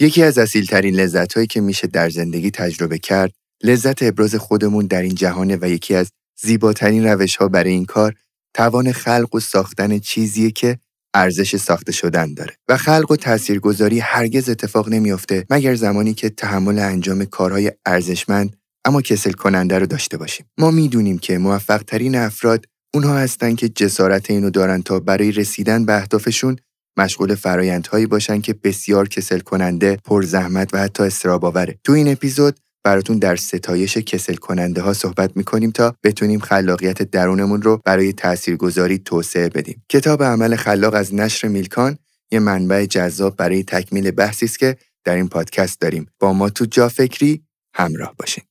یکی از اصیلترین لذت هایی که میشه در زندگی تجربه کرد لذت ابراز خودمون در این جهانه و یکی از زیباترین روش ها برای این کار توان خلق و ساختن چیزیه که ارزش ساخته شدن داره. و خلق و تاثیرگذاری هرگز اتفاق نمیافته مگر زمانی که تحمل انجام کارهای ارزشمند اما کسل کننده رو داشته باشیم. ما می‌دونیم که موفق ترین افراد اونها هستن که جسارت اینو دارن تا برای رسیدن به اهدافشون مشغول فرایندهایی باشن که بسیار کسل کننده، پر زحمت و حتی استراباوره. تو این اپیزود براتون در ستایش کسل کننده ها صحبت می‌کنیم تا بتونیم خلاقیت درونمون رو برای تاثیرگذاری توسعه بدیم. کتاب عمل خلاق از نشر میلکان یه منبع جذاب برای تکمیل بحثی است که در این پادکست داریم. با ما تو جا فکری همراه باشین.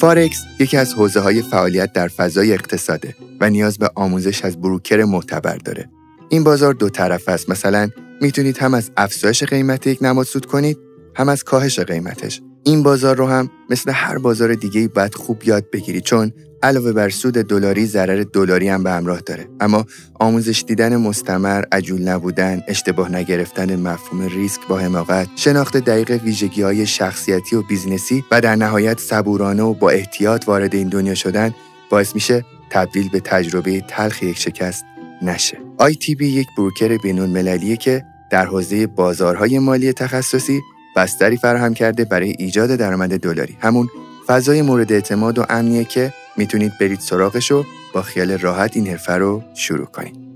فارکس یکی از حوزه های فعالیت در فضای اقتصاده و نیاز به آموزش از بروکر معتبر داره. این بازار دو طرفه‌ست. مثلا می‌تونید هم از افزایش قیمت یک نماد سود کنید هم از کاهش قیمتش. این بازار رو هم مثل هر بازار دیگه باید خوب یاد بگیری چون علاوه بر سود دلاری ضرر دلاری هم به همراه داره. اما آموزش دیدن مستمر عجول نبودن اشتباه نگرفتن مفهوم ریسک با حماقت شناخت دقیق ویژگی های شخصیتی و بیزنسی و در نهایت صبورانه و با احتیاط وارد این دنیا شدن باعث میشه تبدیل به تجربه تلخ یک شکست نشه. ITB یک بروکر بینون مللیه که در حوزه بازارهای مالی تخصصی بستری فراهم کرده برای ایجاد درآمد دلاری. همون فضای مورد اعتماد و امنیه که می‌تونید برید سراغش و با خیال راحت این حرفه رو شروع کنید.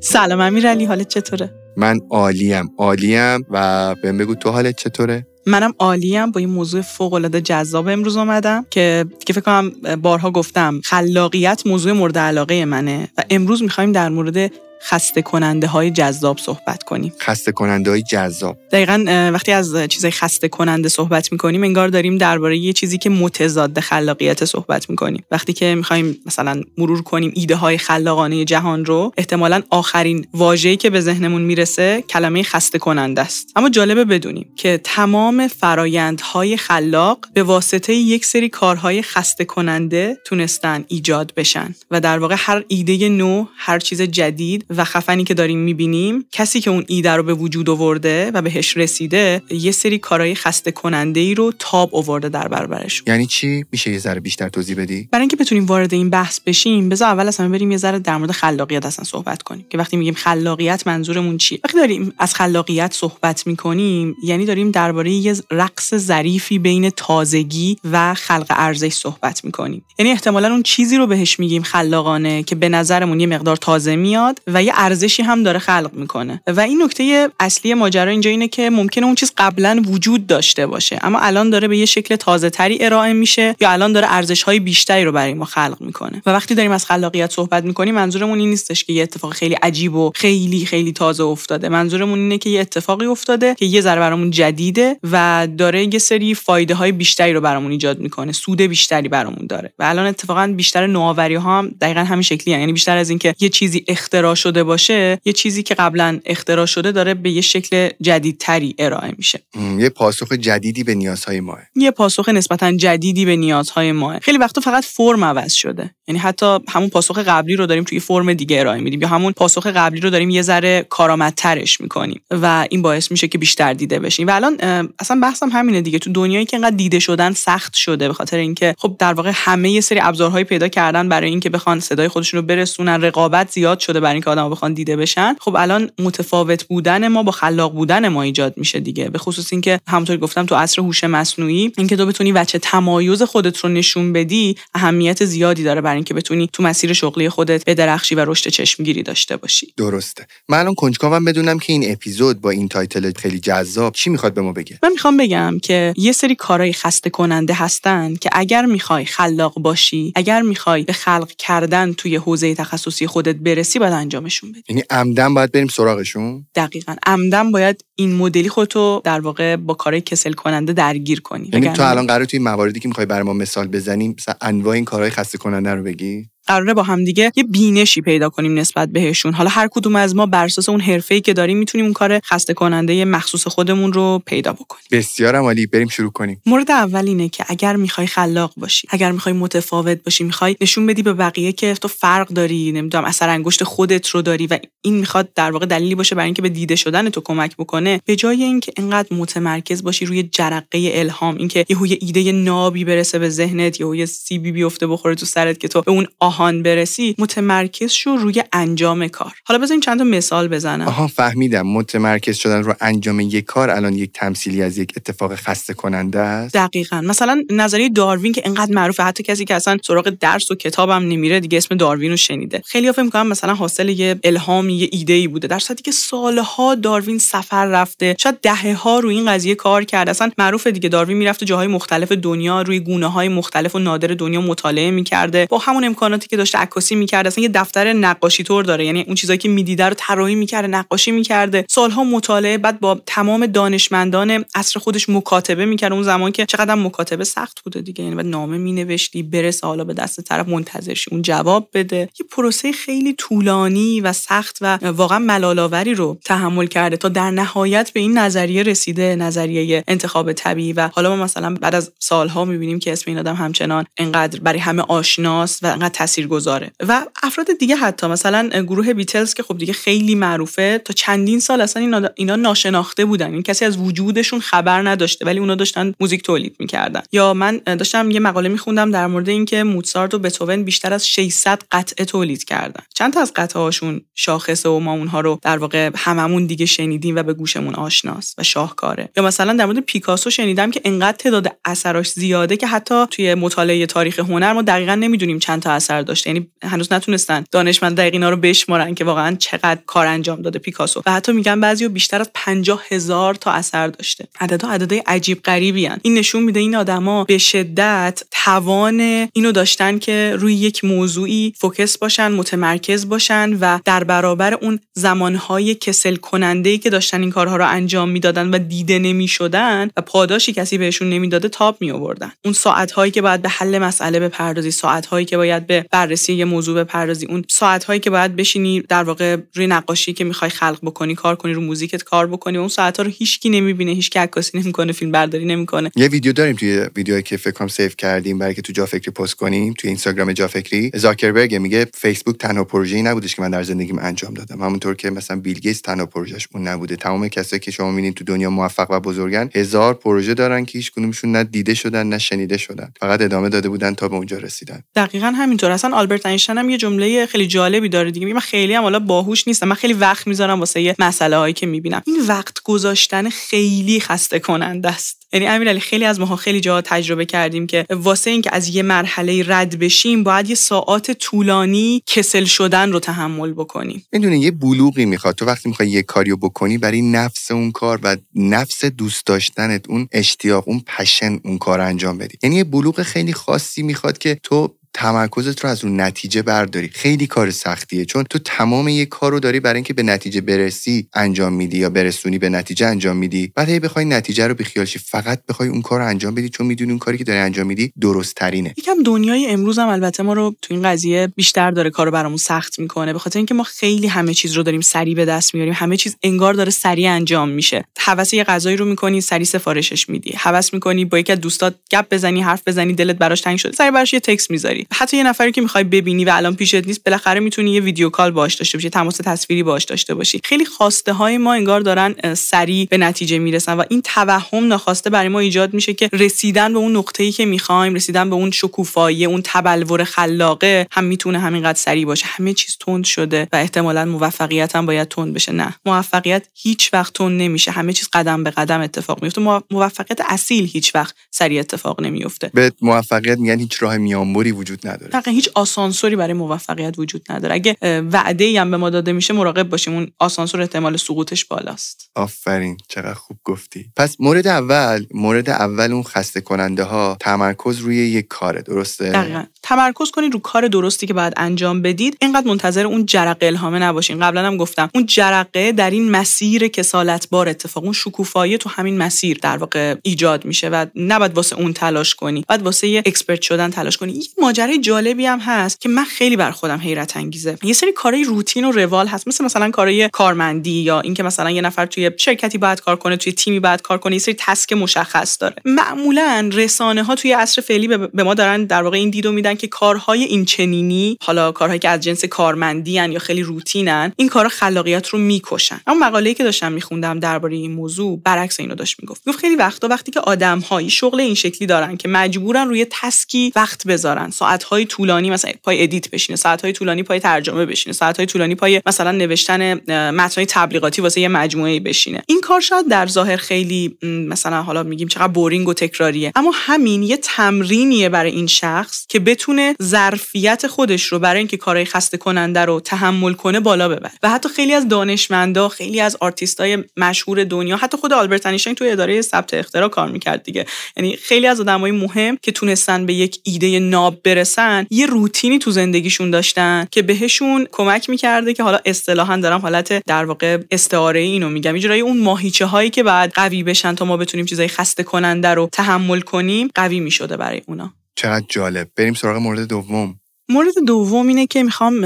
سلام امیرعلی حالت چطوره؟ من عالیم عالیم و بهم بگو تو حالت چطوره؟ منم عالیم با این موضوع فوق العاده جذاب امروز اومدم که که فکر کنم بارها گفتم خلاقیت موضوع مورد علاقه منه و امروز می‌خوایم در مورد خسته کننده های جذاب صحبت کنیم. خسته کننده های جذاب. دقیقا وقتی از چیزای خسته کننده صحبت می‌کنیم انگار داریم درباره یه چیزی که متضاد خلاقیت صحبت می‌کنیم. وقتی که می‌خوایم مثلا مرور کنیم ایده های خلاقانه جهان رو احتمالا آخرین واژه‌ای که به ذهنمون می‌رسه کلمه خسته کننده است. اما جالبه بدونیم که تمام فرایندهای خلاق به واسطه یک سری کارهای خسته کننده تونستن ایجاد بشن. و در واقع هر ایده نو هر چیز جدید و خفنی که داریم می‌بینیم کسی که اون ایده رو به وجود آورده و بهش رسیده یه سری کارهای خسته کننده ای رو تاب آورده در برابرش. یعنی چی؟ میشه یه ذره بیشتر توضیح بدی؟ برای اینکه بتونیم وارد این بحث بشیم بذار اول اصلا بریم یه ذره در مورد خلاقیت اصلا صحبت کنیم. که وقتی میگیم خلاقیت منظورمون چیه؟ وقتی داریم از خلاقیت صحبت می‌کنیم یعنی داریم درباره یه رقص ظریفی بین تازگی و خلق ارزش صحبت می‌کنیم. یعنی احتمالا اون چیزی رو بهش میگیم خلاقانه که به نظرمون یه مقدار تازه میاد و یه ارزشی هم داره خلق می‌کنه. و این نکته اصلی ماجرا اینجا اینه که ممکنه اون چیز قبلا وجود داشته باشه اما الان داره به یه شکل تازه تری ارائه میشه یا الان داره ارزش های بیشتری رو برای ما خلق می‌کنه. و وقتی داریم از خلاقیت صحبت می‌کنیم منظورمون این نیستش که یه اتفاق خیلی عجیب و خیلی خیلی تازه افتاده. منظورمون اینه که یه اتفاقی افتاده که یه ذره برامون جدیده و داره یه سری فایده های بیشتری رو برامون ایجاد می‌کنه سود بیشتری برامون داره. و الان اتفاقا بیشتر نوآوری ها هم دقیقا همین شکلی یعنی بیشتر از اینکه یه چیزی اختراع باشه یه چیزی که قبلا اختراع شده داره به یه شکل جدیدتری ارائه میشه. یه پاسخ جدیدی به نیازهای ماه. یه پاسخ نسبتا جدیدی به نیازهای ماه. خیلی وقتا فقط فرم عوض شده. یعنی حتی همون پاسخ قبلی رو داریم توی فرم دیگه ارائه میدیم یا همون پاسخ قبلی رو داریم یه ذره کارآمدترش می‌کنیم و این باعث میشه که بیشتر دیده بشیم. و الان اصلا بحثم همینه دیگه. تو دنیایی که انقدر دیده شدن سخت شده به خاطر اینکه خب در واقع همه یه سری ابزارهایی پیدا کردن برای اینکه بخوان صدای خودشون رو برسونن رقابت زیاد شده برای اینکه آدم‌ها بخوان دیده بشن خب الان متفاوت بودن ما با خلاق بودن ما ایجاد میشه دیگه. به خصوص اینکه همونطور گفتم تو عصر هوش مصنوعی اینکه تو بتونی بچه تمایز خودت رو نشون بدی اهمیت زیادی داره برای اینکه بتونی تو مسیر شغلی خودت بدرخشی و رشد چشمگیری داشته باشی. درسته. من الان کنجکاوم بدونم که این اپیزود با این title خیلی جذاب چی می‌خواد به ما بگه؟ من می‌خوام بگم که یه سری کارهای خسته کننده هستن که اگر می‌خوای خلاق باشی اگر می‌خوای به خلق کردن توی حوزه تخصصی خودت برسی باید انجامشون بدی یعنی عمدا باید بریم سراغشون؟ دقیقا. عمدا باید این مدلی خودتو در واقع با کارهای کسل کننده درگیر کنی یعنی تو الان قراره توی مواردی که می‌خوای برای ما مثال بزنی مثلا انواع این کارهای خسته کننده رو بگی؟ قراره با همدیگه یه بینشی پیدا کنیم نسبت بهشون. حالا هر کدوم از ما بر اساس اون حرفه‌ای که داریم می‌تونیم اون کار خسته کننده مخصوص خودمون رو پیدا بکنیم. بسیار عالی بریم شروع کنیم. مورد اول اینه که اگر می‌خوای خلاق باشی اگر می‌خوای متفاوت باشی می‌خوای نشون بدی به بقیه که تو فرق داری نمی‌دونم اثر انگشت خودت رو داری و این می‌خواد در واقع دلیلی باشه برای اینکه به دیده شدن تو کمک بکنه به جای اینکه انقدر متمرکز باشی روی جرقه الهام اینکه یهو یه ایده نابی برسه به ذهنت یهو یه سیبی بیفته بخوره تو سرت که تو به اون آهان برسی متمرکز شو روی انجام کار. حالا بذارین چند تا مثال بزنم. آها فهمیدم. متمرکز شدن رو انجام یک کار الان یک تمثیلی از یک اتفاق خسته کننده است. دقیقا. مثلا نظریه داروین که انقدر معروفه. حتی کسی که اصلا سراغ درس و کتابم نمیره دیگه اسم داروین رو شنیده. خیلی فکر می‌کنم مثلا حاصل یه الهامی یه ایده ای بوده. در صورتی که سالها داروین سفر رفته. شاید دهه ها روی این قضیه کار کرده. اصلا معروفه دیگه. داروین می‌رفته جاهای مختلف دنیا روی گونه های مختلف و نادر دنیا مطالعه می‌کرده. با همون امکاناتی که داشته عکاسی می‌کرده اصلا یه دفتر نقاشی طور داره. یعنی اون چیزایی که می‌دیده رو طراحی می‌کرده نقاشی می‌کرده. سالها مطالعه بعد با تمام دانشمندان عصر خودش مکاتبه می‌کرده اون زمان که چقدر مکاتبه سخت بوده دیگه. یعنی بعد نامه مینوشتی برسه حالا به دست طرف منتظر اون جواب بده. یه پروسه خیلی طولانی و سخت و واقعا ملالآوری رو تحمل کرده تا در نهایت به این نظریه رسیده نظریه انتخاب طبیعی. و حالا ما مثلا بعد از سالها می‌بینیم که اسم این آدم همچنان انقدر برای همه آشناست و انقدر تاثیرگذاره. و افراد دیگه حتی مثلا گروه بیتلز که خب دیگه خیلی معروفه تا چندین سال اصلا اینا ناشناخته بودن. این کسی از وجودشون خبر نداشته ولی اونا داشتن موزیک تولید می‌کردن. یا من داشتم یه مقاله میخوندم در مورد اینکه موتسارت و بتوون بیشتر از 600 قطعه تولید کردن. چند تا از قطعه هاشون شاخصه و ما اونها رو در واقع هممون دیگه شنیدیم و به گوشمون آشناست و شاهکاره. یا مثلا در مورد پیکاسو شنیدم که انقدر تعداد اثراش زیاده که حتی توی مطالعه تاریخ هنر ما دقیقا نمی‌دونیم چند تا اثر داشته یعنی هنوز نتونستن دانشمند دقیق اینا رو بشمارن که واقعا چقدر کار انجام داده پیکاسو. و حتی میگن بعضی بیشتر از 50 هزار تا اثر داشته. عددها عددهای عجیب غریبی. این نشون میده این آدما به شدت توان اینو داشتن که روی یک موضوعی فوکس باشن متمرکز باشن و در برابر اون زمانهای کسل کننده که داشتن این کارها رو انجام می‌دادن و دیده نمی‌شدن و پاداشی کسی بهشون نمی‌داده تاپ می آوردن اون ساعت هایی که باید به حل مسئله بپردازی ساعت هایی که باید به بررسی یه موضوع بپردازی. اون ساعت هایی که باید بشینی در واقع روی نقاشی که می‌خوای خلق بکنی کار کنی رو موزیکت کار بکنی اون ساعت ها رو هیچکی نمی‌بینه هیچ عکاسی نمی‌کنه فیلم برداری نمی‌کنه. یه ویدیو داریم توی ویدیویی که فکر کنم save کردیم برای که تو جا فکری پست کنیم توی اینستاگرام جا فکری. زاکربرگ میگه فیسبوک تنها پروژه‌ای نبودش که من در زندگیم انجام دادم. همونطور که مثلا بیل گیتس تنها پروژهش اون نبوده. تمام کسایی که شما می‌بینید تو دنیا موفق و بزرگن هزار پروژه دارن که هیچ کدومشون نه دیده شدن نه شنیده شدن. فقط ادامه داده بودن تا به اونجا رسیدن. دقیقا همینطور. اصلا آلبرت اینشتین هم یه جمله خیلی جالبی داره دیگه. من خیلی هم حالا باهوش نیستم. من خیلی وقت می‌ذارم واسه یه مسئله هایی که می‌بینم. این وقت گذاشتن خیلی خسته کننده است. یعنی امیرعلی خیلی از ماها خیلی جا تجربه کردیم که واسه اینکه از یه مرحله رد بشیم باید یه ساعات طولانی کسل شدن رو تحمل بکنیم. می‌دونی یه بلوغی می‌خواد. تو وقتی می‌خوای یه کاریو بکنی برای نفس اون کار و نفس دوست داشتنت اون اشتیاق اون پشن اون کار انجام بدی. یعنی یه بلوغ خیلی خاصی می‌خواد که تو تمرکزت رو از اون نتیجه برداری. خیلی کار سختیه چون تو تمام یه کار رو داری برای اینکه به نتیجه برسی انجام میدی یا برسونی به نتیجه انجام میدی. بعد هی بخوای نتیجه رو بیخیال شی فقط بخوای اون کار رو انجام بدی چون می‌دونی اون کاری که داری انجام میدی درست ترینه یکم دنیای امروز هم البته ما رو تو این قضیه بیشتر داره کارو برامون سخت می‌کنه به خاطر اینکه ما خیلی همه چیز رو داریم سریع به دست میاریم. همه چیز انگار داره سریع انجام میشه. هوس یه غذایی رو می‌کنی سریع سفارشش میدی. هوس می‌کنی با یکی از دوستات گپ بزنی حرف بزنی دلت براش تنگ شده سریع براش یه تکست می‌ذاری. حتی یه نفری که می‌خوای ببینی و الان پیشت نیست بالاخره می‌تونی یه ویدیو کال باش داشته باشی تماس تصویری باش داشته باشی. خیلی خواسته های ما انگار دارن سریع به نتیجه می‌رسن و این توهم ناخواسته برای ما ایجاد میشه که رسیدن به اون نقطه‌ای ای که می‌خوایم رسیدن به اون شکوفایی اون تبلور خلاقه هم می‌تونه همینقدر سریع باشه. همه چیز تند شده و احتمالا موفقیت هم باید تند بشه. نه. موفقیت هیچ وقت تند نمیشه. همه چیز قدم به قدم اتفاق میفته موفقیت اصیل هیچ وقت سریع اتفاق نمیفته به موفقیت میگن هیچ راه میانبری وجود نداره. هیچ آسانسوری برای موفقیت وجود نداره. اگه وعده ای هم به ما داده میشه مراقب باشیم. اون آسانسور احتمال سقوطش بالاست. آفرین چقدر خوب گفتی. پس مورد اول مورد اول اون خسته کننده ها تمرکز روی یک کاره درسته؟ دقیقا. تمرکز کنید رو کار درستی که باید انجام بدید. اینقدر منتظر اون جرقه الهامه نباشین. قبلا هم گفتم اون جرقه در این مسیر کسالت بار اتفاق اون شکوفایی تو همین مسیر در واقع ایجاد میشه و نباید واسه اون تلاش کنی. بعد واسه یه اکسپرت شدن تلاش کنی. این ماجرای جالبی هم هست که من خیلی برا خودم حیرت انگیزه. یه سری کارهای روتین و روال هست. مثل مثلا کارهای کارمندی یا اینکه مثلا یه نفر توی شرکتی باید کار کنه توی تیمی باید کار کنه یه سری task مشخص داره. معمولا رسانه ها توی عصر فعلی به ما دارن در واقع این دیدو میدن که کارهای این چنینی حالا کارهایی که از جنس کارمندی یا خیلی روتینن این کارا خلاقیت رو می‌کشن. اما مقاله‌ای که داشتم میخوندم درباره این موضوع برعکس اینو داشت می‌گفت. گفت خیلی وقتا وقتی که آدمهایی شغل این شکلی دارن که مجبورن روی task ی وقت بذارن ساعتهای طولانی مثلا پای edit بشینه ساعتهای طولانی پای ترجمه بشینه ساعتهای طولانی پای مثلا نوشتن متنای تبلیغاتی واسه یه مجموعه بشینه. این کار شاید در ظاهر خیلی مثلا حالا میگیم چقدر boring و تکراریه. اما همین یه تمرینیه برای این شخص که بتونه ظرفیت خودش رو برای اینکه کارهای خسته کننده رو تحمل کنه بالا ببره. و حتی خیلی از دانشمندا خیلی از آرتیستای مشهور دنیا حتی خود آلبرت اینشتین توی اداره ثبت اختراع کار می‌کرد دیگه. یعنی خیلی از آدمای مهم که تونستن به یک ایده ناب برسن یه روتینی تو زندگیشون داشتن که بهشون کمک می‌کرده که حالا اصطلاحا دارم حالت در واقع استعاره اینو میگم. یه اون ماهیچه هایی که باید قوی بشن تا ما بتونیم چیزای خسته کننده رو تحمل کنیم قوی می‌شده برای اونا. چقدر جالب. بریم سراغ مورد دوم. مورد دوم اینه که می‌خوام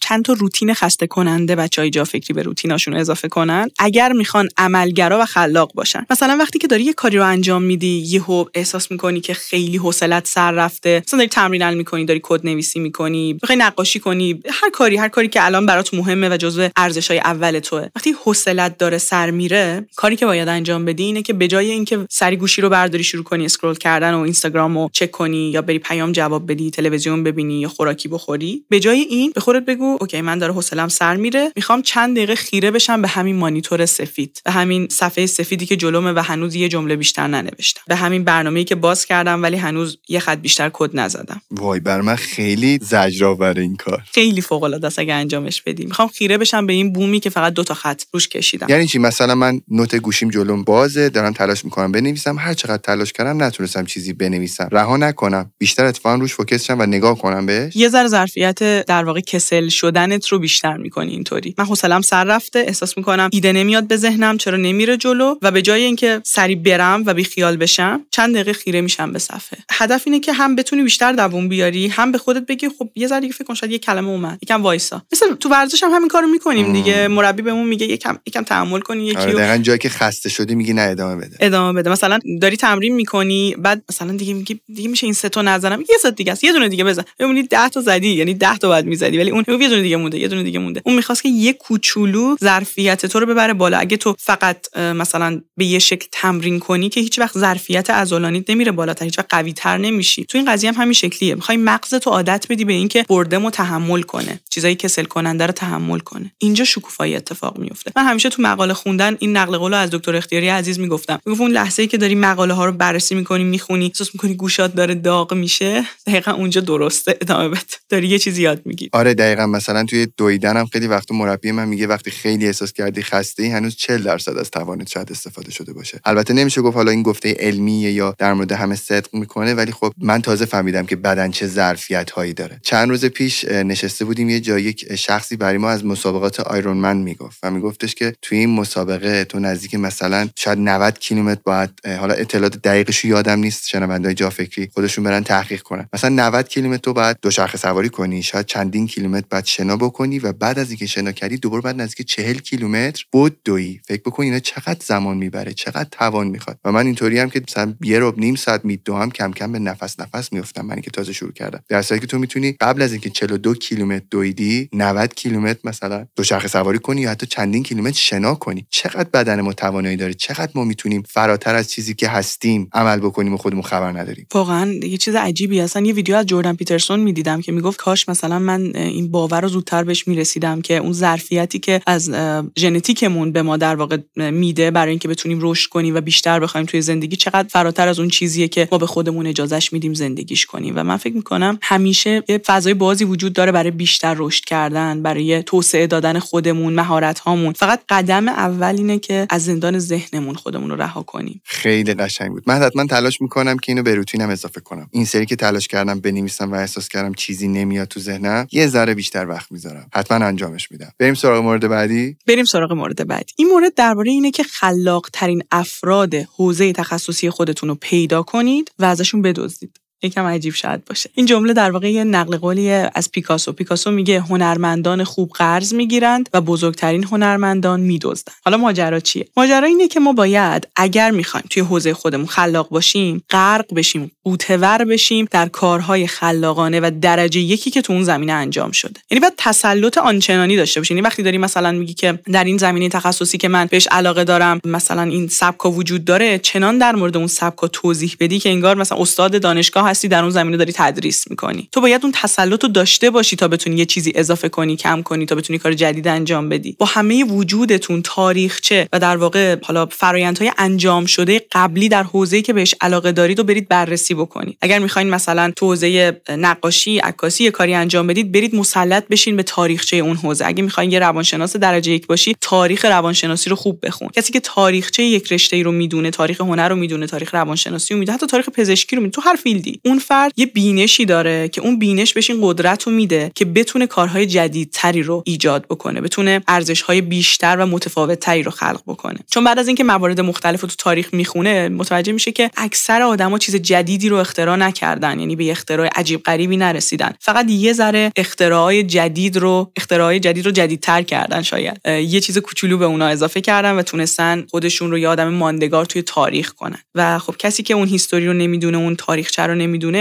چند تا روتین خسته کننده بچه های جا فکری به روتیناشون اضافه کنن. اگر می‌خوان عملگرا و خلاق باشن. مثلا وقتی که داری یه کاری رو انجام میدی یهو احساس می‌کنی که خیلی حوصلت سر رفته. مثلا داری تمرین می‌کنی داری کد نویسی می‌کنی می‌خوای نقاشی کنی هر کاری هر کاری که الان برات مهمه و جزو ارزش های اول توه. وقتی حوصلت داره سر میره کاری که باید انجام بدی اینه که به جای اینکه سریع گوشی رو برداری شروع کنی scroll کردن و اینستاگرام رو چک کنی یا بری پیام جواب بدی تلویزیون ببینی یا خوراکی بخوری؟ به جای این به خودت بگو okay من داره حوصلم سر میره. می‌خوام چند دقیقه خیره بشم به همین مانیتور سفید به همین صفحه سفیدی که جلومه و هنوز یه جمله بیشتر ننوشتم. به همین برنامه‌ای که باز کردم ولی هنوز یه خط بیشتر کد نزدم. وای بر من خیلی زجرآور این کار. خیلی فوق العاده است اگه انجامش بدی. می‌خوام خیره بشم به این بومی که فقط دو تا خط روش کشیدم. یعنی چی؟ مثلا من note گوشیم جلوم بازه دارم تلاش می‌کنم بنویسم. هر چقدر تلاش کردم نتونستم چیزی بنویسم. رها نکنم. بیشتر اتفاقا روش focus شم و نگاه کنم یه ذره ظرفیت در واقع کسل شدنت رو بیشتر می‌کنی اینطوری. من حوصلم سر رفته احساس می‌کنم ایده نمیاد به ذهنم چرا نمیره جلو؟ و به جای اینکه سریع برم و بی خیال بشم چند دقیقه خیره میشم به صفحه. هدف اینه که هم بتونی بیشتر دووم بیاری هم به خودت بگی خب یه ذره فکر کن شاید یه کلمه اومد یکم وایسا. مثل تو ورزش هم همین کارو می‌کنیم دیگه. مربی بهمون میگه یکم یکم تحمل کنی یکی آره دقیقاً جایی که خسته شدی میگی نه ادامه بده. ادامه بده. مثلا داری تمرین می‌کنی بعد مثلا دیگه میگی دیگه میشه این سه تا نزنم. یه ست دیگه است. یه دونه دیگه بزن. ببینید 10 تا زدی یعنی 10 تا بعد می‌زدی ولی اون یه دونه دیگه مونده یه دونه دیگه مونده. اون می‌خواست که یه کوچولو ظرفیت تو رو ببره بالا. اگه تو فقط مثلا به یه شکل تمرین کنی که هیچ وقت ظرفیت عضلانیت نمیره بالاتر هیچ وقت قوی تر نمیشی. تو این قضیه هم همین شکلیه. می‌خوای مغز تو عادت بدی به اینکه بردم تحمل کنه. چیزایی کسل کننده رو تحمل کنه. اینجا شکوفایی اتفاق میفته من همیشه تو مقاله خوندن این نقل قول از دکتر اختیاری عزیز می‌گفتم. می‌گفت اون لحظه ای که داری مقاله ها رو بررسی می‌کنی می‌خونی احساس می‌کنی گوشات داره داغ میشه. دقیقا اونجا درسته. ادامه بده داری یه چیزی یاد می‌گیری آره دقیقا. مثلا توی دویدنم خیلی وقت مربی من میگه وقتی خیلی احساس کردی خسته ای هنوز 40 درصد از توانت شاید استفاده شده باشه. البته نمیشه گفت حالا این گفته علمیه یا در مورد همه صدق می‌کنه ولی خب من تازه فهمیدم که بدن چه ظرفیت هایی داره. چند روز پیش نشسته بودیم یه جایی یک شخصی برای ما از مسابقات آیرون می‌گفت و میگفتش که توی این مسابقه تو نزدیک مثلا شاید 90 کیلومتر باید حالا اطلاعات دقیقش یادم نیست شنوندای جا فکری خودشون برن تحقیق کنن. مثلا 90 کیلومتر تو بعد دوچرخه سواری کنی شاید چندین کیلومتر بعد شنا بکنی و بعد از اینکه شنا کردی دوباره بعد نزدیک 40 کیلومتر بود دوی فکر بکن اینا چقدر زمان می‌بره چقدر توان می‌خواد. و من اینطوری هم که مثلا یه رب نیم ساعت میدوام کم کم به نفس نفس میافتم من که تازه شروع کردم. در که تو می‌تونی قبل از اینکه 42 کیلومتر دویدی 90 کیلومتر مثلا دوچرخه سواری کنی یا حتی چندین کیلومتر شنا کنی. چقدر بدن ما توانایی داره چقدر ما می‌تونیم فراتر از چیزی که هستیم عمل بکنیم و خودمون خبر نداریم. واقعا یه چیز عجیبی اصلا یه ویدیو از جردن پیترسون می‌دیدم. که می‌گفت کاش مثلا من این باور رو زودتر بهش می‌رسیدم که اون ظرفیتی که از ژنتیکمون به ما در واقع میده برای اینکه بتونیم رشد کنیم و بیشتر بخوایم توی زندگی چقدر فراتر از اون چیزیه که ما به خودمون اجازهش میدیم زندگیش کنیم. و من فکر می‌کنم همیشه یه فضای بازی وجود داره برای بیشتر رشد کردن برای توسعه دادن خودمون مهارت هامون فقط قدم اول اینه که از زندان ذهنمون خودمون رو رها کنیم. خیلی قشنگ بود. من حتما تلاش می‌کنم که اینو به روتینم اضافه کنم. این سری که تلاش کردم بنویسم و احساس کردم چیزی نمیاد تو ذهنم یه ذره بیشتر وقت می‌ذارم. حتما انجامش میدم. بریم سراغ مورد بعدی؟ بریم سراغ مورد بعدی. این مورد درباره اینه که خلاق ترین افراد حوزه تخصصی خودتون رو پیدا کنید و ازشون بدزدید. یکم عجیب شاید باشه. این جمله در واقع یه نقل قولی از پیکاسو. پیکاسو میگه هنرمندان خوب قرض می‌گیرند و بزرگترین هنرمندان میدزدند. حالا ماجرا چیه؟ ماجرا اینه که ما باید اگر می‌خوایم توی حوزه خودمون خلاق باشیم غرق بشیم قوتور بشیم در کارهای خلاقانه و درجه یکی که تو اون زمینه انجام شده. یعنی باید تسلط آنچنانی داشته باشیم. یعنی وقتی داری مثلا میگی که در این زمینه تخصصی که من بهش علاقه دارم مثلا این سبکا وجود داره چنان در مورد اون سبکا توضیح بدی که انگار مثلا استاد دانشگاه هستی در اون زمینه داری تدریس می‌کنی. تو باید اون تسلط رو داشته باشی تا بتونی یه چیزی اضافه کنی کم کنی تا بتونی کار جدید انجام بدی. با همه وجودتون تاریخچه و در واقع حالا فرایندهای انجام شده قبلی در حوزه‌ای که بهش علاقه دارید و برید بررسی بکنید. اگر می‌خواین مثلا تو حوزه نقاشی عکاسی یه کاری انجام بدید برید مسلط بشین به تاریخچه اون حوزه. اگه می‌خواین یه روانشناس درجه یک باشی تاریخ روانشناسی رو خوب بخون. کسی که تاریخچه یک رشته رو می‌دونه تاریخ هنر رو می‌دونه تاریخ روانشناسی رو می‌دونه حتی تاریخ پزشکی رو می‌دونه تو هر فیلدی. اون فرد یه بینشی داره که اون بینش بهش این قدرت رو میده که بتونه کارهای جدیدتری رو ایجاد بکنه بتونه ارزشهای بیشتر و متفاوتتری رو خلق بکنه. چون بعد از اینکه موارد مختلف رو تو تاریخ می‌خونه متوجه میشه که اکثر آدما چیز جدیدی رو اختراع نکردن یعنی به اختراع عجیب غریبی نرسیدن. فقط یه ذره اختراعای جدید رو اختراعای جدید رو جدیدتر کردن شاید. یه چیز کوچولو به اونا اضافه کردن و تونستن خودشون رو یه آدم ماندگار توی تاریخ کنن. و خب کسی که اون هیستوری رو نمی‌دونه اون تاریخچه رو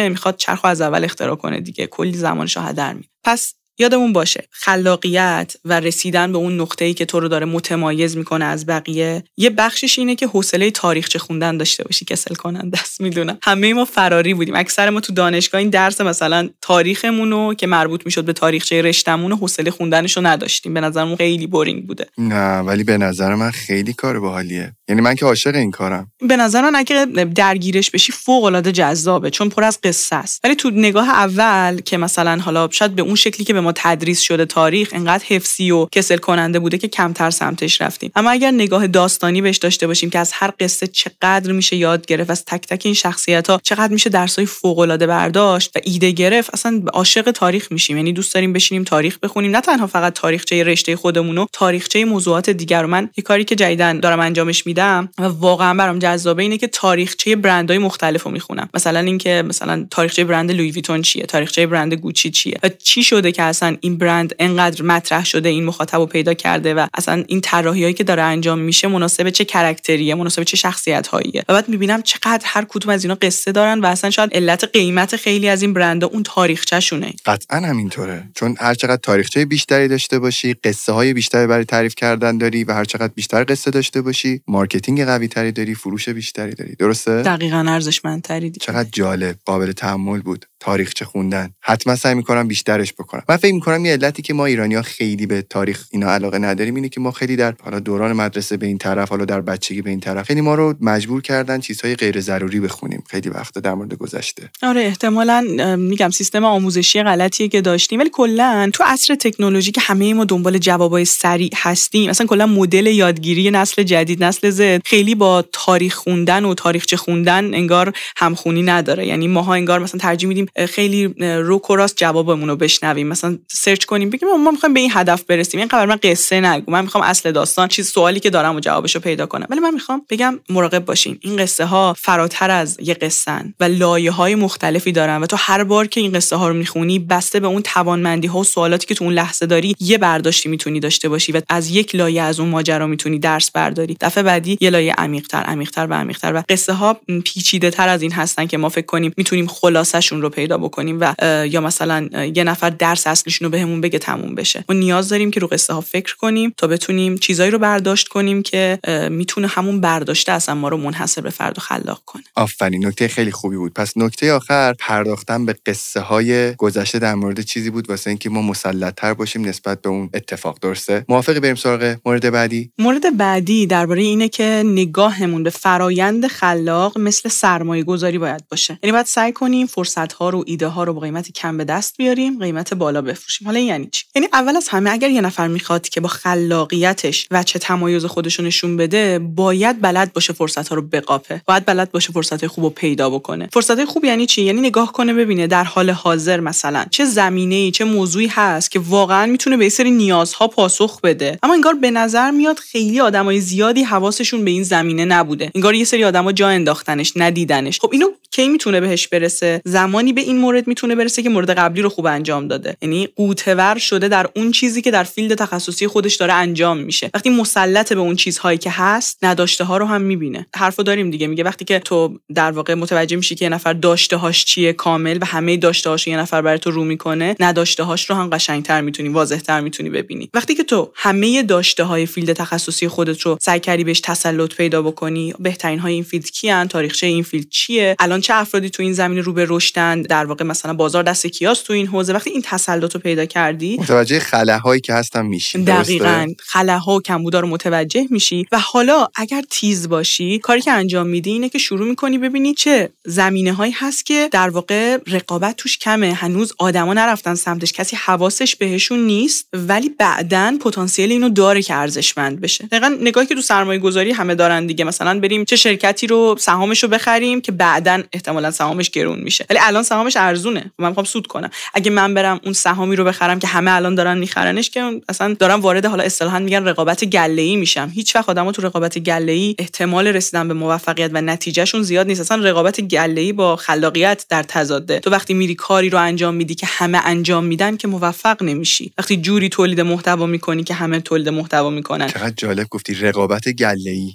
می‌خواد چرخو از اول اختراع کنه دیگه. کلی زمانش رو هدر میده. پس یادمون باشه خلاقیت و رسیدن به اون نقطه ای که تو رو داره متمایز می‌کنه از بقیه یه بخشش اینه که حوصله تاریخچه خوندن داشته باشی کسل کنن دست می‌دونم همه ما فراری بودیم. اکثر ما تو دانشگاه این درس مثلا تاریخمون رو که مربوط می‌شد به تاریخچه رشتمون حوصله خوندنش رو نداشتیم. به نظرمون خیلی بورینگ بوده. نه ولی به نظر من خیلی کار باحالیه. یعنی من که عاشق این کارم. به نظر من اگه درگیرش بشی فوق العاده جذابه چون پر از قصه است. ولی تو نگاه اول که مثلا حالا شاید به اون شکلی که به ما تدریس شده تاریخ انقدر حفظی و کسل کننده بوده که کمتر سمتش رفتیم. اما اگر نگاه داستانی بهش داشته باشیم که از هر قصه چقدر میشه یاد گرفت از تک تک این شخصیت ها چقدر میشه درسای فوق العاده برداشت و ایده گرفت اصلا عاشق تاریخ میشیم. یعنی دوست داریم بشینیم تاریخ بخونیم. نه تنها فقط تاریخچه رشته خودمون و تاریخچه موضوعات دیگر. من یه کاری که جدیدن دارم انجامش میدم و واقعا برام جذابه اینه که تاریخچه برندهای مختلف رو می‌خونم. مثلا اینکه مثلا تاریخچه برند لوی ویتون چیه؟ تاریخچه برند گوچی چیه؟ و چی شده که اصلا این برند انقدر مطرح شده این مخاطب رو پیدا کرده و اصلا این طراحیایی که داره انجام میشه مناسب چه character یه مناسب چه شخصیت هاییه و بعد می‌بینم چقدر هر کدوم از اینا قصه دارن و اصلا شاید علت قیمت خیلی از این برندها اون تاریخچه‌شونه. قطعا همینطوره. چون هر چقدر تاریخچه بیشتری داشته باشی قصه های بیشتری برای تعریف کردن داری و هر چقدر بیشتر قصه داشته باشی marketing قوی تری داری فروش بیشتری داری. درسته؟ دقیقا ارزشمندتری چقدر جالب. قابل تحمل بود. تاریخچه خوندن. حتما سعی می‌کنم بیشترش بکنم. من فکر می‌کنم یه علتی که ما ایرانی ها خیلی به تاریخ اینا علاقه نداریم اینه که ما خیلی در حالا دوران مدرسه به این طرف حالا در بچگی به این طرف خیلی ما رو مجبور کردن چیزهای غیر ضروری بخونیم. خیلی وقت در مورد گذشته. آره احتمالا میگم سیستم آموزشی غلطیه که داشتیم. ولی کلا تو عصر تکنولوژی که همه ما دنبال جوابای سریع هستیم مثلا کلا مدل یادگیری نسل جدید نسل زد خیلی با تاریخ خوندن و تاریخچه خوندن انگار همخونی نداره. یعنی ماها انگار مثلا ترجیح میدیم خیلی روک و راست جوابمون رو بشنویم. مثلا سرچ کنیم بگیم ما می‌خوایم به این هدف برسیم. این خبر من قصه نگو. من می‌خوام اصل داستان چیز سوالی که دارم و جوابش رو پیدا کنم. ولی من می‌خوام بگم مراقب باشین. این قصه ها فراتر از یه قصن و لایه های مختلفی دارن و تو هر بار که این قصه ها رو می‌خونی بسته به اون توانمندی ها و سوالاتی که تو اون لحظه داری یه برداشتی می‌تونی داشته باشی و از یک لایه از اون ماجرا می‌تونی درس برداری. دفعه بعدی یه لایه عمیق‌تر عمیق‌تر و عمیق‌تر و قصه ها پیچیده تر از این هستن که ما فکر کنیم می‌تونیم خلاصشون رو پیدا بکنیم و یا مثلا یه نفر درس اصلیشون رو بهمون بگه تموم بشه. ما نیاز داریم که رو قصه ها فکر کنیم تا بتونیم چیزایی رو برداشت کنیم که می‌تونه همون برداشته اصلا ما رو منحصر به فرد و خلاق کنه. آفرین نکته خیلی خوبی بود. پس نکته آخر پرداختن به قصه های گذشته در مورد چیزی بود واسه اینکه ما مسلطتر باشیم نسبت به اون اتفاق. درسته؟ موافقی بریم سراغ مورد بعدی؟ مورد بعدی درباره اینه که نگاهمون به فرایند خلاق مثل سرمایه گذاری باید باشه. یعنی باید سعی کنیم فرصت ها رو ایده ها رو با قیمت کم به دست بیاریم قیمت بالا بفروشیم. حالا یعنی چی؟ یعنی اول از همه اگر یه نفر می‌خواد که با خلاقیتش و چه تمایز خودش نشون بده باید بلد باشه فرصت ها رو بقاپه. باید بلد باشه فرصت خوب رو پیدا بکنه. فرصت خوب یعنی چی؟ یعنی نگاه کنه ببینه در حال حاضر مثلا چه زمینه ای چه موضوعی هست که واقعا می‌تونه به سری نیازها پاسخ بده. اما انگار به نظر میاد خیلی آدمای زیادی حواسشون به این زمینه نبوده. انگار یه سری آدما جا انداختنش ندیدنش. خب اینو کی می‌تونه بهش برسه؟ زمانی به این مورد می‌تونه برسه که مورد قبلی رو خوب انجام داده. یعنی غوطه‌ور شده در اون چیزی که در field تخصصی خودش داره انجام میشه. وقتی مسلط به اون چیزهایی که هست نداشته ها رو هم می‌بینه. حرفو داریم دیگه. میگه وقتی که تو در واقع متوجه میشی که یه نفر داشته هاش چیه کامل و همه داشته هاش یه نفر برای تو رو می‌کنه نداشته هاش رو هم قشنگتر می‌تونی واضحتر می‌تونی ببینی. وقتی که تو همه داشته های field تخصصی خودت رو سعی کردی بهش تسلط پیدا بکنی بهترین های این field کیان تاریخچه این field چیه الان چه افرادی تو این زمینه رو به رشدن در واقع مثلا بازار دست کیاس تو این حوزه وقتی این تسلط رو پیدا کردی متوجه خلاهایی که هستن میشی دقیقاً. خلاها و کمبودا رو متوجه میشی و حالا اگر تیز باشی کاری که انجام میدی اینه که شروع می‌کنی ببینی چه زمینه هایی هست که در واقع رقابت توش کمه. هنوز آدما نرفتن سمتش کسی حواسش بهشون نیست ولی بعدا پتانسیل اینو داره که ارزشمند بشه. دقیقا نگاهی که تو سرمایه گذاری همه دارن دیگه. مثلا بریم چه شرکتی رو سهامش رو بخریم که بعدا احتمالا سهامش گرون میشه. ولی الان سهامش ارزونه من می‌خوام سود کنم. اگه من برم اون سهامی رو بخرم که همه الان دارن میخرنش که اصلا دارم وارد حالا اصطلاحا میگن رقابت گله ای میشم. هیچ وقت آدما تو رقابت گله ای احتمال رسیدن به موفقیت و نتیجهشون زیاد نیست. اصلا رقابت گله ای با خلاقیت در تضاده. تو وقتی میری کاری رو انجام میدی که همه انجام میدن که موفق نمیشی. وقتی جوری تولید محتوا می‌کنی که همه تولید محتوا می‌کنن. چقدر جالب گفتی رقابت گله ای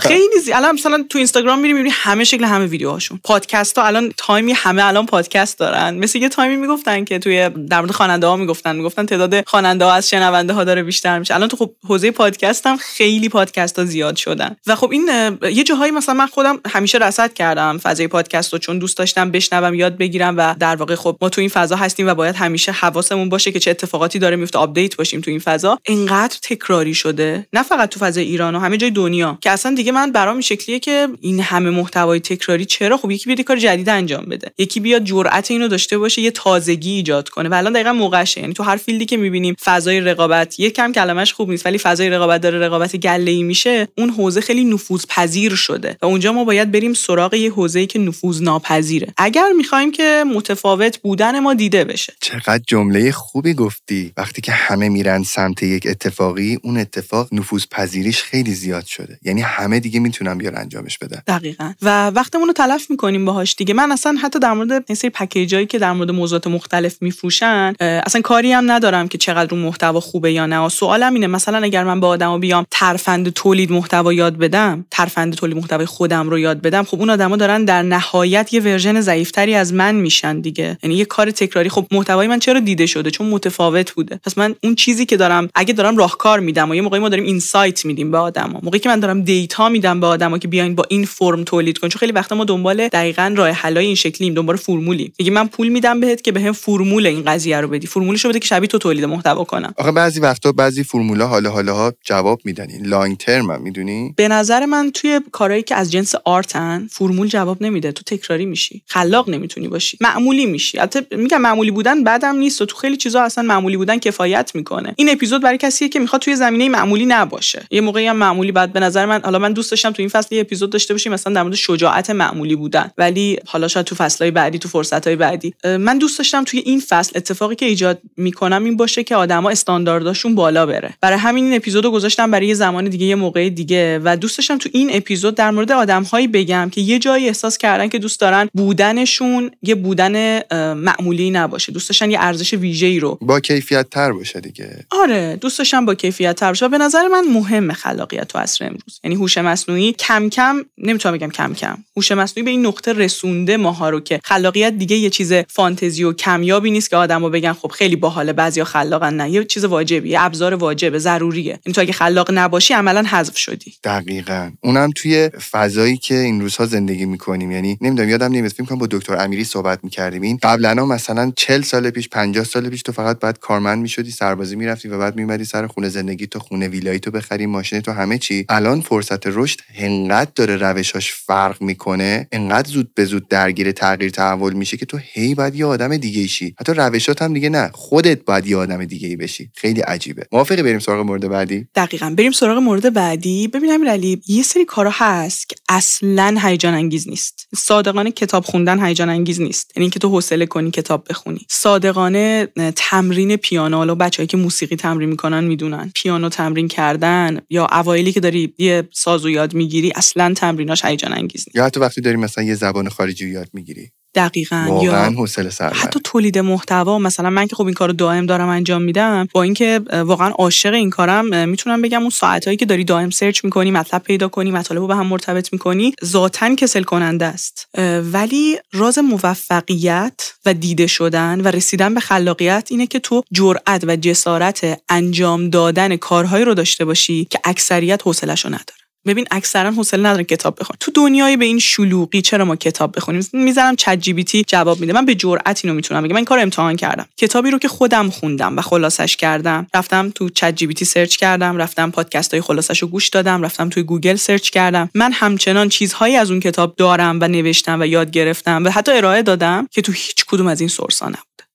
خیلی زی... الان مثلا تو اینستاگرام میری می‌بینی همه شکل همه ویدیوهاشون. پادکست ها الان تایمی همه الان پادکست دارن. مثل یه تایمی می‌گفتن که توی در مورد خواننده ها می‌گفتن. می‌گفتن تعداد خواننده ها از شنونده ها داره بیشتر میشه. الان تو خب حوزه پادکست هم خیلی پادکست ها زیاد شدن. و خب این یه جاهایی مثلا من خودم همیشه رصد کردم فضای پادکست رو چون دوست داشتم بشنوم یاد بگیرم و در واقع خب ما تو این فضا هستیم و باید همیشه حواسمون باشه که چه اتفاقاتی داره میفته. update باشیم تو این فضا. اینقدر تکراری شده. نه فقط تو فضای ایران و همه جای دنیا. که اصلا دیگه من برام شکلیه که این همه محتوای تکراری چرا؟ خب یکی بیاد کار جدید انجام بده. یکی بیاد جرأت اینو داشته باشه یه تازگی ایجاد کنه. و الان دقیقا موقعشه. یعنی تو هر field ی که می‌بینیم فضای رقابت یه کم کلمش خوب نیست ولی فضای رقابت داره رقابت گله ای میشه اون حوزه خیلی نفوذ پذیر شده. و اونجا ما باید بریم سراغ یه حوزه‌ای که نفوذ ناپذیره اگر می‌خوایم که متفاوت بودن ما دیده بشه. چقدر جمله خوبی گفتی. وقتی که همه میرن سمت یک اتفاقی اون اتفاق نفوذ پذیریش خیلی زیاد شده. یعنی همه دیگه می‌تونن بیان انجامش بدن. دقیقا. و وقتمون رو تلف می‌کنیم باهاش دیگه. من اصلا حتی در مورد این سری پکیجایی که در مورد موضوعات مختلف میفروشن اصلا کاری هم ندارم که چقدر اون محتوا خوبه یا نه. سوالم اینه مثلا اگر من به آدما بیام ترفند تولید محتوا یاد بدم ترفند تولید محتوای خودم رو یاد بدم خب اون آدما دارن در نهایت یه version ضعیفتری از من میشن دیگه. یعنی یه کار تکراری. خب محتوای من چرا دیده شده؟ چون متفاوت بوده. پس من اون چیزی که دارم اگه دارم راهکار میدم و یه موقعی ما داریم insight میدیم به آدما. موقعی که من دارم data میدم به آدما که بیاین با این فرم تولید کن. چون خیلی وقتا ما دنبال دقیقا راه حلای این شکلیم دنبال فرمولی. میگه من پول میدم بهت که بهم فرمول این قضیه رو بدی. فرمولش رو بده که شبیه تو تولید محتوا کنم. آخه بعضی وقتا بعضی فرمولا حالا حالا ها جواب میدن. این لانگ ترم می‌دونی؟ به نظر من توی کارهایی که از جنس آرتن فرمول جواب نمیده. تو تکراری میشی. خلاق نمی‌تونی باشی. معمولی میشی. البته میگم معمولی بودن بعدم نیست و تو خیلی چیزا اصلا معمولی بودن کفایت می‌کنه. این اپیزود برای کسیه که می‌خواد توی زمینه معمولی نباشه. یه موقعی هم معمولی بعد به نظر من حالا من دوست داشتم تو این فصل یه اپیزود داشته باشیم مثلا در مورد شجاعت معمولی بودن. ولی حالا شاید تو فصلهای بعدی تو فرصتهای بعدی. من دوست داشتم توی این فصل اتفاقی که ایجاد می‌کنم این باشه که آدما استاندارداشون بالا بره. برای همین این اپیزودو گذاشتم برای یه زمان دیگه یه موقع دیگه و دوست داشتم تو این اپیزود در مورد آدمهایی بگم که یه جایی احساس کردن که دوست دارن بودنشون یه بودن معمولی نباشه. دوست داشتن یه ارزش ویژه‌ای رو با کیفیت تر باشه دیگه. آره دوست داشتم با کیفیت تر باشه به نظر من مهم خلاقیت تو عصر امروز. یعنی هوش مصنوعی کم کم نمی‌تونم بگم کم کم هوش مصنوعی به این نقطه رسونده ماها رو که خلاقیت دیگه یه چیز فانتزی و کمیابی نیست که آدمو بگن خب خیلی باحاله بعضیا خلاقن نه. یه چیز واجبی یه ابزار واجبه ضروریه. این تو اگه خلاق نباشی عملا حذف شدی. دقیقا. اونم توی فضایی که این روزها زندگی می‌کنیم. یعنی نمی‌دونم یادم نمیاد فکر کنم با دکتر امیری صحبت می‌کردیم. این قبلا مثلا 40 سال پیش 50 سال پیش تو فقط بعد کارمند می‌شدی سربازی می‌رفتی و بعد میمدی سر خونه زندگی تو خونه ویلایی تو بخری ماشین تو همه چی. الان فرصت رشد انقدر داره روشاش فرق می‌کنه انقدر زود به زود درگیر تغییر تحول میشه که تو هی باید یه آدم دیگه شی. حتی روشات هم دیگه نه. خودت باید یه آدم دیگه ای بشی. خیلی عجیبه. موافقی بریم سراغ مورد بعدی؟ دقیقا. بریم سراغ مورد بعدی. ببین امیرعلی یه سری کارا هست که اصلا هیجان انگیز نیست. صادقانه کتاب خوندن هیجان انگیز نیست. یعنی اینکه تو حوصله کنی کتاب بخونی. صادقانه تمرین پیانو حالا بچه‌ای که موسیقی تمرین می‌کنن می‌دونن. پیانو تمرین کردن یا اوایلی که داری یه سازو یاد می‌گیری اصلا تمریناش هیجان انگیز نیست. یا حتی وقتی داری مثلا یه زبان خارجی یاد می‌گیری. دقیقا واقعا حوصله سر حتی تولید محتوا مثلا من که خب این کارو دائم دارم انجام میدم با اینکه واقعا عاشق این کارم می‌تونم بگم اون ساعتایی که داری دائم سرچ می‌کنی مطلب پیدا کنی مطالب رو به هم مرتبط می‌کنی ذاتا کسل کننده است. ولی راز موفقیت و دیده شدن و رسیدن به خلاقیت اینه که تو جرأت و جسارت انجام دادن کارهایی رو داشته باشی که اکثریت حوصله‌شو نداره. ببین اکثرا حوصله ندارن کتاب بخونن تو دنیای به این شلوغی چرا ما کتاب بخونیم؟ می‌زنم ChatGPT جواب میده. من به جرئت اینو می‌تونم بگم. من این کار امتحان کردم. کتابی رو که خودم خوندم و خلاصش کردم رفتم تو ChatGPT search کردم رفتم پادکست های خلاصش رو گوش دادم رفتم توی گوگل search کردم. من همچنان چیزهایی از اون کتاب دارم و نوشتم و یاد گرفتم و حتی ارائه دادم که تو هیچ کدوم از این source ها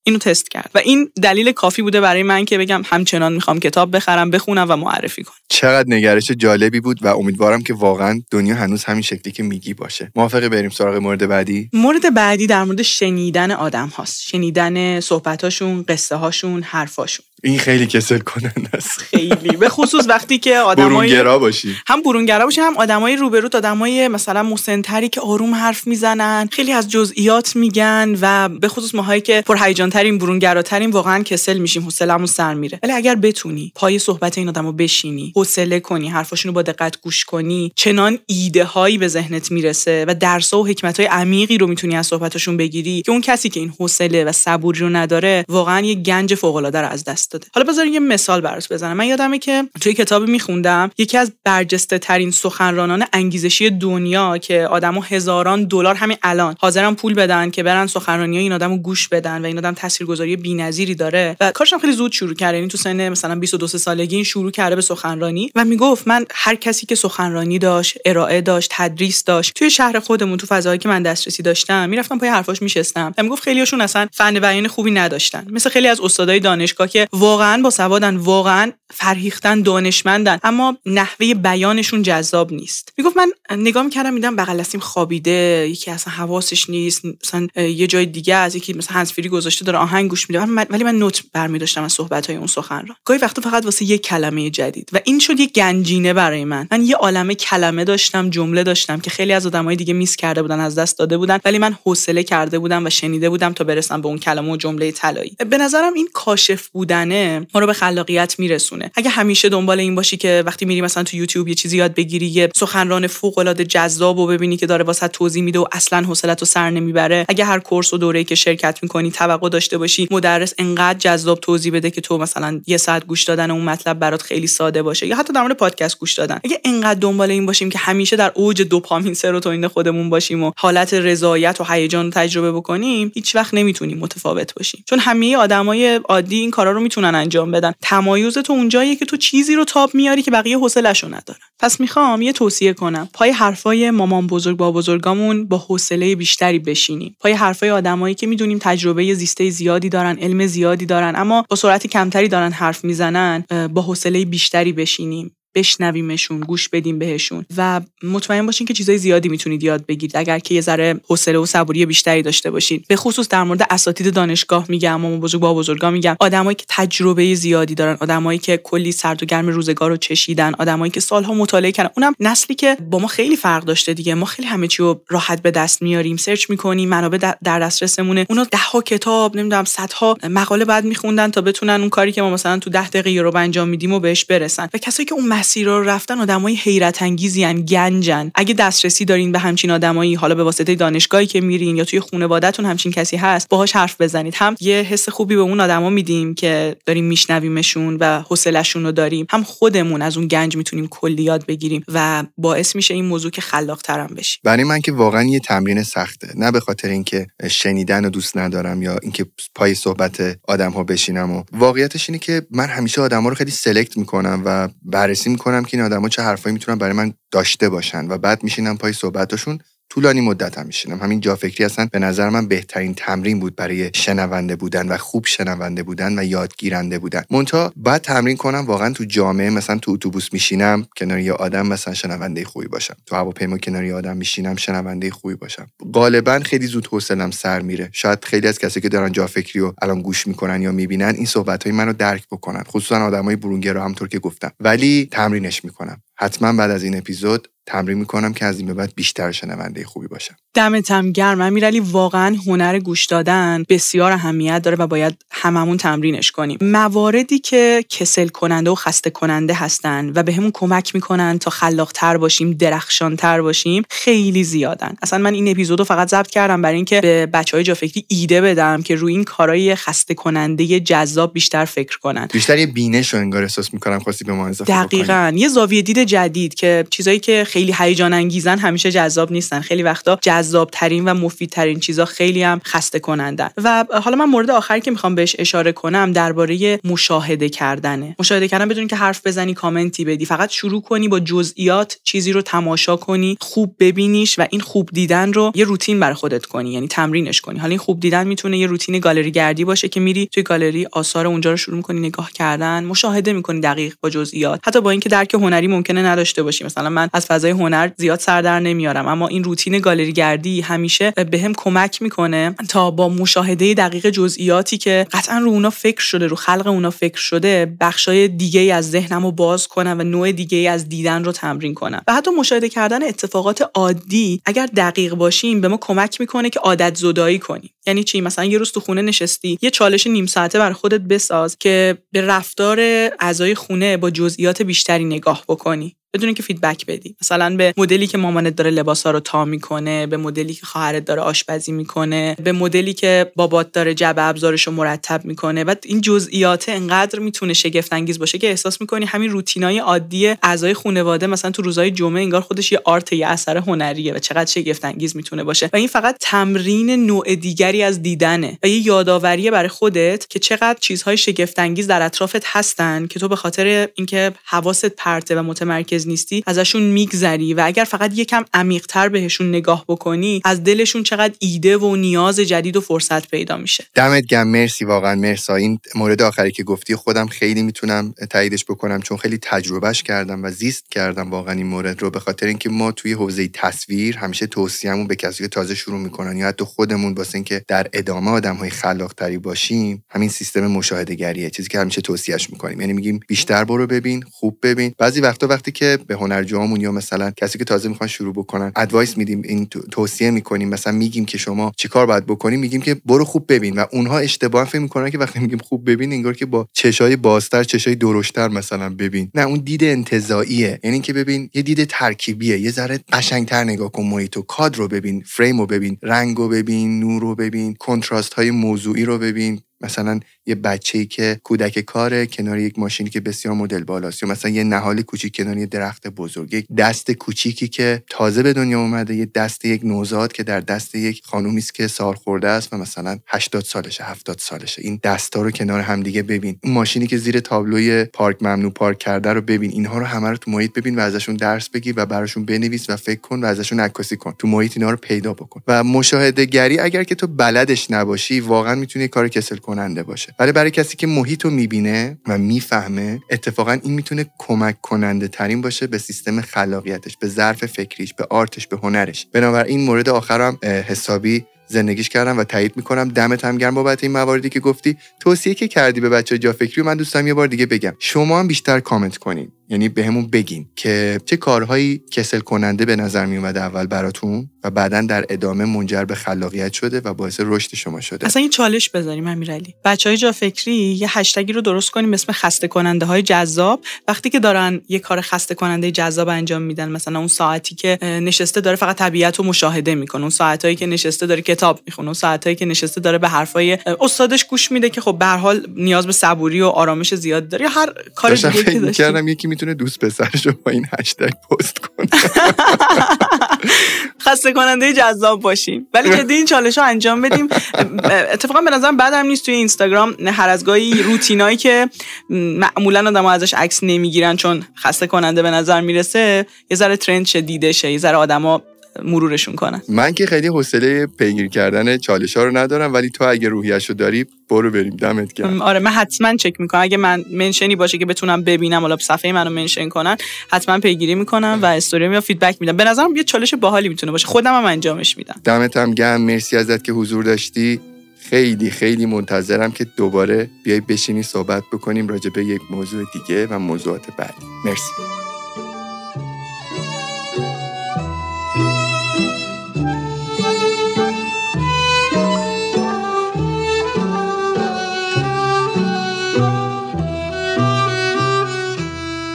اینو تست کرد. و این دلیل کافی بوده برای من که بگم همچنان می‌خوام کتاب بخرم بخونم و معرفی کنم. چقدر نگرش جالبی بود و امیدوارم که واقعا دنیا هنوز همین شکلی که میگی باشه. موافقه بریم سراغ مورد بعدی؟ مورد بعدی در مورد شنیدن آدم هاست. شنیدن صحبتاشون قصه هاشون حرفاشون. این خیلی کسل کننده است. خیلی. به خصوص وقتی که آدمای برونگرا باشی. هم برونگرا باشی هم آدمای روبرو آدمای مثلا مسنتری که آروم حرف می‌زنن خیلی از جزئیات میگن و به خصوص ماهایی که پر هیجان ترین برونگراترین واقعا کسل میشیم حوصله‌مون سر میره. ولی اگر بتونی پای صحبت این آدمو بشینی حوصله کنی حرفاشونو با دقت گوش کنی چنان ایده هایی به ذهنت می‌رسه و درس و حکمت های عمیقی رو می‌تونی از صحبتاشون بگیری که اون کسی که این حوصله و صبوری رو نداره واقعا یه گنج فوق العاده رو از دست حالا بذار یه مثال براش بزنم. من یادمه که توی کتابی میخوندم یکی از برجسته ترین سخنرانان انگیزشی دنیا که آدمو هزاران دلار همین الان حاضرن پول بدن که برن سخنرانی این آدمو گوش بدن و این آدم تاثیرگذاری بی‌نظیری داره. و کارش خیلی زود شروع کرد یعنی تو سن مثلا 22 سالگی این شروع کرده به سخنرانی و می‌گفت من هر کسی که سخنرانی داشت ارائه داشت تدریس داشت توی شهر خودمون تو فضایی که من دسترسی داشتم می‌رفتم پای حرفاش میشستم. و می‌گفت خیلیاشون اصلا فن بیان خوبی نداشتن. مثل خیلی از استادای دانشگاه که واقعا با سوادن واقعا فرهیختن دانشمندن اما نحوه بیانشون جذاب نیست. می‌گفت من نگاه می‌کردم میدم بغل دستیم خوابیده یکی اصلا حواسش نیست مثلا یه جای دیگه از یکی مثلا هنسفری گذاشته داره آهنگ گوش میده ولی من نوت برمی داشتم از صحبت های اون سخنران گاهی وقتا فقط واسه یه کلمه جدید. و این شد یه گنجینه برای من. من یه عالمه کلمه داشتم جمله داشتم که خیلی از آدمای دیگه میس کرده بودن از دست داده بودن ولی من حوصله کرده بودم و شنیده بودم تا برسم به اون کلمه و جمله طلایی. به نظرم این کاشف بودنه ما رو به خلاقیت میرسونه. اگه همیشه دنبال این باشی که وقتی میری مثلا تو یوتیوب یه چیزی یاد بگیری یه سخنران فوق العاده جذاب و ببینی که داره واسه توضیح میده و اصلا حوصلت رو سر نمی‌بره. اگه هر کورس و دوره‌ای که شرکت می‌کنی توقع داشته باشی مدرس انقدر جذاب توضیح بده که تو مثلا یه ساعت گوش دادن اون مطلب برات خیلی ساده باشه یا حتی در مورد پادکست گوش دادن. اگه انقدر دنبال این باشیم که همیشه در اوج دوپامین سروتونین خودمون باشیم و حالت رضایت و هیجان تجربه بکنیم هیچ وقت نمی‌تونیم متفاوت باشیم. چون همه آدمای عادی این کارا رو می‌تونن انجام بدن. تمایز تو اونجاییه که تو چیزی رو تاب میاری که بقیه حوصله‌شو ندارن. پس می‌خوام یه توصیه کنم. پای حرفای مامان بزرگ با بزرگامون با حوصله بیشتری بشینیم. پای حرفای آدمایی که می‌دونیم تجربه زیسته زیادی دارن علم زیادی دارن اما با سرعت کمتری دارن حرف می‌زنن با حوصله بیشتری بشینیم. بشنویمشون گوش بدیم بهشون. و مطمئن باشین که چیزای زیادی می‌تونید یاد بگیرید. اگر که یه ذره حوصله و صبوری بیشتری داشته باشین. به خصوص در مورد اساتید دانشگاه میگم مامان بزرگ با بزرگا میگم. آدمایی که تجربه زیادی دارن آدمایی که کلی سرد و گرم روزگار رو چشیدن آدمایی که سالها مطالعه کردن. اونم نسلی که با ما خیلی فرق داشته دیگه. ما خیلی همه چی رو راحت به دست میاریم. سرچ می‌کنیم منابع در دسترسمونه. اونا ده ها کتاب نمی‌دونم صدها مقاله بعد میخوندن تا بتونن اون کاری که ما مثلا تو 10 دقیقه رو انجام میدیم و بهش برسن. و کسایی که اون مسیر رو رفتن آدمای حیرت انگیزی گنجن اگه دسترسی دارین به همچین آدمایی حالا به واسطه دانشگاهی که میرین یا توی خانوادهتون همچین کسی هست باهاش حرف بزنید. هم یه حس خوبی به اون آدما میدیم که داریم میشنویمشون و حوصلهشون رو داریم. هم خودمون از اون گنج می‌تونیم کلی یاد بگیریم و باعث میشه این موضوع که خلاق ترم بشیم برای من که واقعا یه تمرین سخته. نه به خاطر اینکه شنیدن رو دوست ندارم یا اینکه پای صحبت آدم ها بشینم و واقعیتش اینه که من همیشه آدما رو خیلی سلکت می‌کنم و بررسی می‌کنم که این آدما چه حرفایی می‌تونن برای من داشته باشن و بعد میشینم پای صحبتشون طولانی مدت هم میشینم. همین جا فکری هستن به نظر من بهترین تمرین بود برای شنونده بودن و خوب شنونده بودن و یادگیرنده بودن. مونتا بعد تمرین کنم واقعا تو جامعه مثلا تو اتوبوس میشینم کنار یه آدم مثلا شنونده خوبی باشم. تو هواپیما کنار یه آدم میشینم شنونده خوبی باشم. غالبا خیلی زود حوصلم سر میره. شاید خیلی از کسی که دارن جا فکری و الان گوش می‌کنن یا می‌بینن این صحبت های منو درک بکنن. خصوصا آدمای برونگرا همطور که گفتم. ولی تمرینش می‌کنم. حتما بعد از این اپیزود تمرین می‌کنم که از این به بعد بیشتر شنونده خوبی باشم. دمت هم گرم امیرعلی واقعا هنر گوش دادن بسیار اهمیت داره و باید هممون تمرینش کنیم. مواردی که کسل کننده و خسته کننده هستن و بهمون به کمک می‌کنن تا خلاقتر باشیم درخشانتر باشیم خیلی زیادن. اصلا من این اپیزودو فقط ضبط کردم برای اینکه به بچهای جافکری ایده بدم که روی این کارهای خسته کننده جذاب بیشتر فکر کنن. بیشتر یه بینش رو انگار احساس می‌کنم خواستی به ما اضافه دقیقاً. یه زاویه دید جدید که چیزایی که خیلی هیجان انگیزن همیشه جذاب نیستن. خیلی وقتا جذاب ترین و مفیدترین چیزا خیلی هم خسته کنندن. و حالا من مورد آخری که می‌خوام بهش اشاره کنم درباره مشاهده کردنه. مشاهده کردن بدون که حرف بزنی کامنتی بدی. فقط شروع کنی با جزئیات چیزی رو تماشا کنی خوب ببینیش و این خوب دیدن رو یه روتین بر خودت کنی یعنی تمرینش کنی. حالا این خوب دیدن می‌تونه یه روتین گالری گردی باشه که میری توی گالری آثار اونجا رو شروع کنی نگاه کردن مشاهده می‌کنی دقیق با جزئیات. حتی با اینکه درک هنری ممکنه نداشته باشی. مثلا من از فضای هنر زیاد سر در نمیارم اما این روتین گالری گردی همیشه به هم کمک می‌کنه تا با مشاهده دقیق جزئیاتی که قطعا رو اونا فکر شده رو خلق اونا فکر شده بخشای دیگه از ذهنم رو باز کنم و نوع دیگه از دیدن رو تمرین کنم. و حتی مشاهده کردن اتفاقات عادی اگر دقیق باشیم به ما کمک می‌کنه که عادت زدایی کنیم. یعنی چی؟ مثلا یه روز تو خونه نشستی یه چالش نیم ساعته بر خودت بساز که به رفتار اعضای خونه با جزئیات بیشتری نگاه بکنی. me. بدون اینکه فیدبک بدی. مثلا به مدلی که مامانت داره لباسا رو تا می‌کنه به مدلی که خواهرت داره آشپزی می‌کنه به مدلی که بابات داره جعبه ابزارش رو مرتب می‌کنه بعد این جزئیات انقدر می‌تونه شگفت انگیز باشه که احساس می‌کنی همین روتینای عادی اعضای خانواده مثلا تو روزهای جمعه انگار خودش یه آرت یه اثر هنریه و چقدر شگفت انگیز می‌تونه باشه. و این فقط تمرین نوع دیگری از دیدنه و یه یادآوری برای خودت که چقدر چیزهای شگفت انگیز در اطرافت هستن که تو به خاطر اینکه حواست پرته و متمرکز نیستی ازشون میگذری و اگر فقط یکم عمیقتر بهشون نگاه بکنی از دلشون چقدر ایده و نیاز جدید و فرصت پیدا میشه. دمت گم مرسی واقعا. مرسا این مورد آخری که گفتی خودم خیلی می‌تونم تاییدش بکنم چون خیلی تجربهش کردم و زیست کردم واقعا این مورد رو. به خاطر اینکه ما توی حوزه تصویر همیشه توصیهمون به کسی که تازه شروع می‌کنن یا حتی خودمون واسه اینکه در ادامه آدم های خلاق تری باشیم همین سیستم مشاهده گریه چیزی که همیشه توصیهش می‌کنیم. یعنی میگیم بیشتر برو ببین خوب ببین. بعضی وقتا وقتی که به هنرجوامون یا مثلا کسی که تازه می‌خوان شروع بکنن ادوایس میدیم این توصیه می‌کنیم مثلا میگیم که شما چیکار باید بکنیم میگیم که برو خوب ببین و اونها اشتباه فکر می‌کنن که وقتی میگیم خوب ببین انگار که با چشای بازتر چشای درشتر مثلا ببین. نه اون دید انتزاعیه یعنی که ببین یه دید ترکیبیه. یه ذره قشنگتر نگاه کن محیط و کادر رو ببین فریم رو ببین رنگ رو ببین نور رو ببین کنتراست های موضوعی رو ببین. مثلا یه بچه‌ای که کودک کاره کنار یک ماشینی که بسیار مدل بالاست. یا مثلا یه نهال کوچیک کنار یه درخت بزرگ. یک دست کوچیکی که تازه به دنیا اومده یه دست یک نوزاد که در دست یک خانومی است که سال خورده است و مثلا 80 سالشه 70 سالشه. این دستا رو کنار همدیگه ببین. این ماشینی که زیر تابلوی پارک ممنوع پارک کرده رو ببین. اینها رو همه رو تو محیط ببین و ازشون درس بگیر و براشون بنویس و فکر کن و ازشون عکاسی کن. تو محیط اینا رو پیدا بکن. و مشاهده گری اگر که تو بلدش نباشی واقعا می‌تونی کار کسل کننده باشه. ولی برای کسی که محیط رو می‌بینه و می‌فهمه اتفاقا این می‌تونه کمک کننده ترین باشه به سیستم خلاقیتش به ظرف فکریش به آرتش به هنرش. بنابراین مورد آخرم حسابی زندگیش کردم و تایید می‌کنم. دمت هم گرم بابت این مواردی که گفتی. توصیه که کردی به بچه جا فکری من دوستم یه بار دیگه بگم. شما هم بیشتر کامنت کنین. یعنی بهمون به بگین که چه کارهایی کسل کننده به نظر می اومده اول براتون و بعدا در ادامه منجر به خلاقیت شده و باعث رشد شما شده. اصلا این چالش بذاریم امیرعلی. بچه های جا فکری یه هشتگی رو درست کنیم اسم خسته کننده های جذاب. وقتی که دارن یه کار خسته کننده جذاب انجام میدن مثلا اون ساعتی که نشسته داره فقط طبیعت رو مشاهده می‌کنه اون ساعتایی که نشسته داره کتاب می‌خونه اون ساعتایی که نشسته داره به حرفای استادش گوش میده که خب به حال نیاز به صبوری و آرامش زیاد داره هر کار دیگه که یکی می‌تونه دوست پسرش رو با این هشتگ پست کنه. خسته کننده جذاب باشیم ولی جدی این چالش ها انجام بدیم. اتفاقا به نظرم بعدم نیست توی اینستاگرام. هر از گاهی روتینایی که معمولا آدم ازش عکس نمی‌گیرن چون خسته کننده به نظر می‌رسه یه ذره ترند شه دیده شه یه ذره آدما مرورشون کنن. من که خیلی حوصله پیگیری کردن چالش ها رو ندارم ولی تو اگه روحیش رو داری برو بریم دمت گرم. آره من حتما چک می‌کنم. اگه من منشنی باشه که بتونم ببینم حالا صفحه منو منشن کنن حتما پیگیری می‌کنم و استوری یا فیدبک میدم. به نظرم یه چالش باحالی می‌تونه باشه. خودم هم انجامش میدم. دمت هم گرم. مرسی ازت که حضور داشتی. خیلی خیلی منتظرم که دوباره بیای بشینی صحبت بکنیم راجع به یک موضوع دیگه و موضوعات بعدی. مرسی.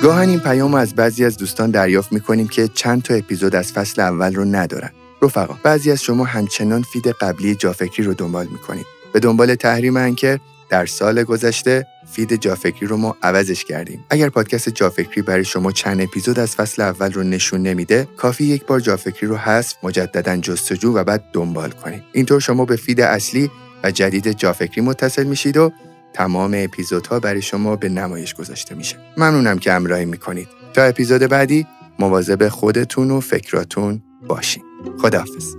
گاهن این پیام از بعضی از دوستان دریافت می‌کنیم که چند تا اپیزود از فصل اول رو ندارن. رفقا بعضی از شما همچنان feed قبلی جافکری رو دنبال می‌کنید. به دنبال تحریم Anchor در سال گذشته feed جافکری رو ما عوضش کردیم. اگر پادکست جافکری برای شما چند اپیزود از فصل اول رو نشون نمیده، کافیه یک بار جافکری رو حذف، مجددا جستجو و بعد دنبال کنید. اینطور شما به feed اصلی و جدید جافکری متصل میشید و تمام اپیزودها برای شما به نمایش گذاشته میشه. ممنونم که همراهی می‌کنید. تا اپیزود بعدی مواظب خودتون و فکراتون باشین. خداحافظ.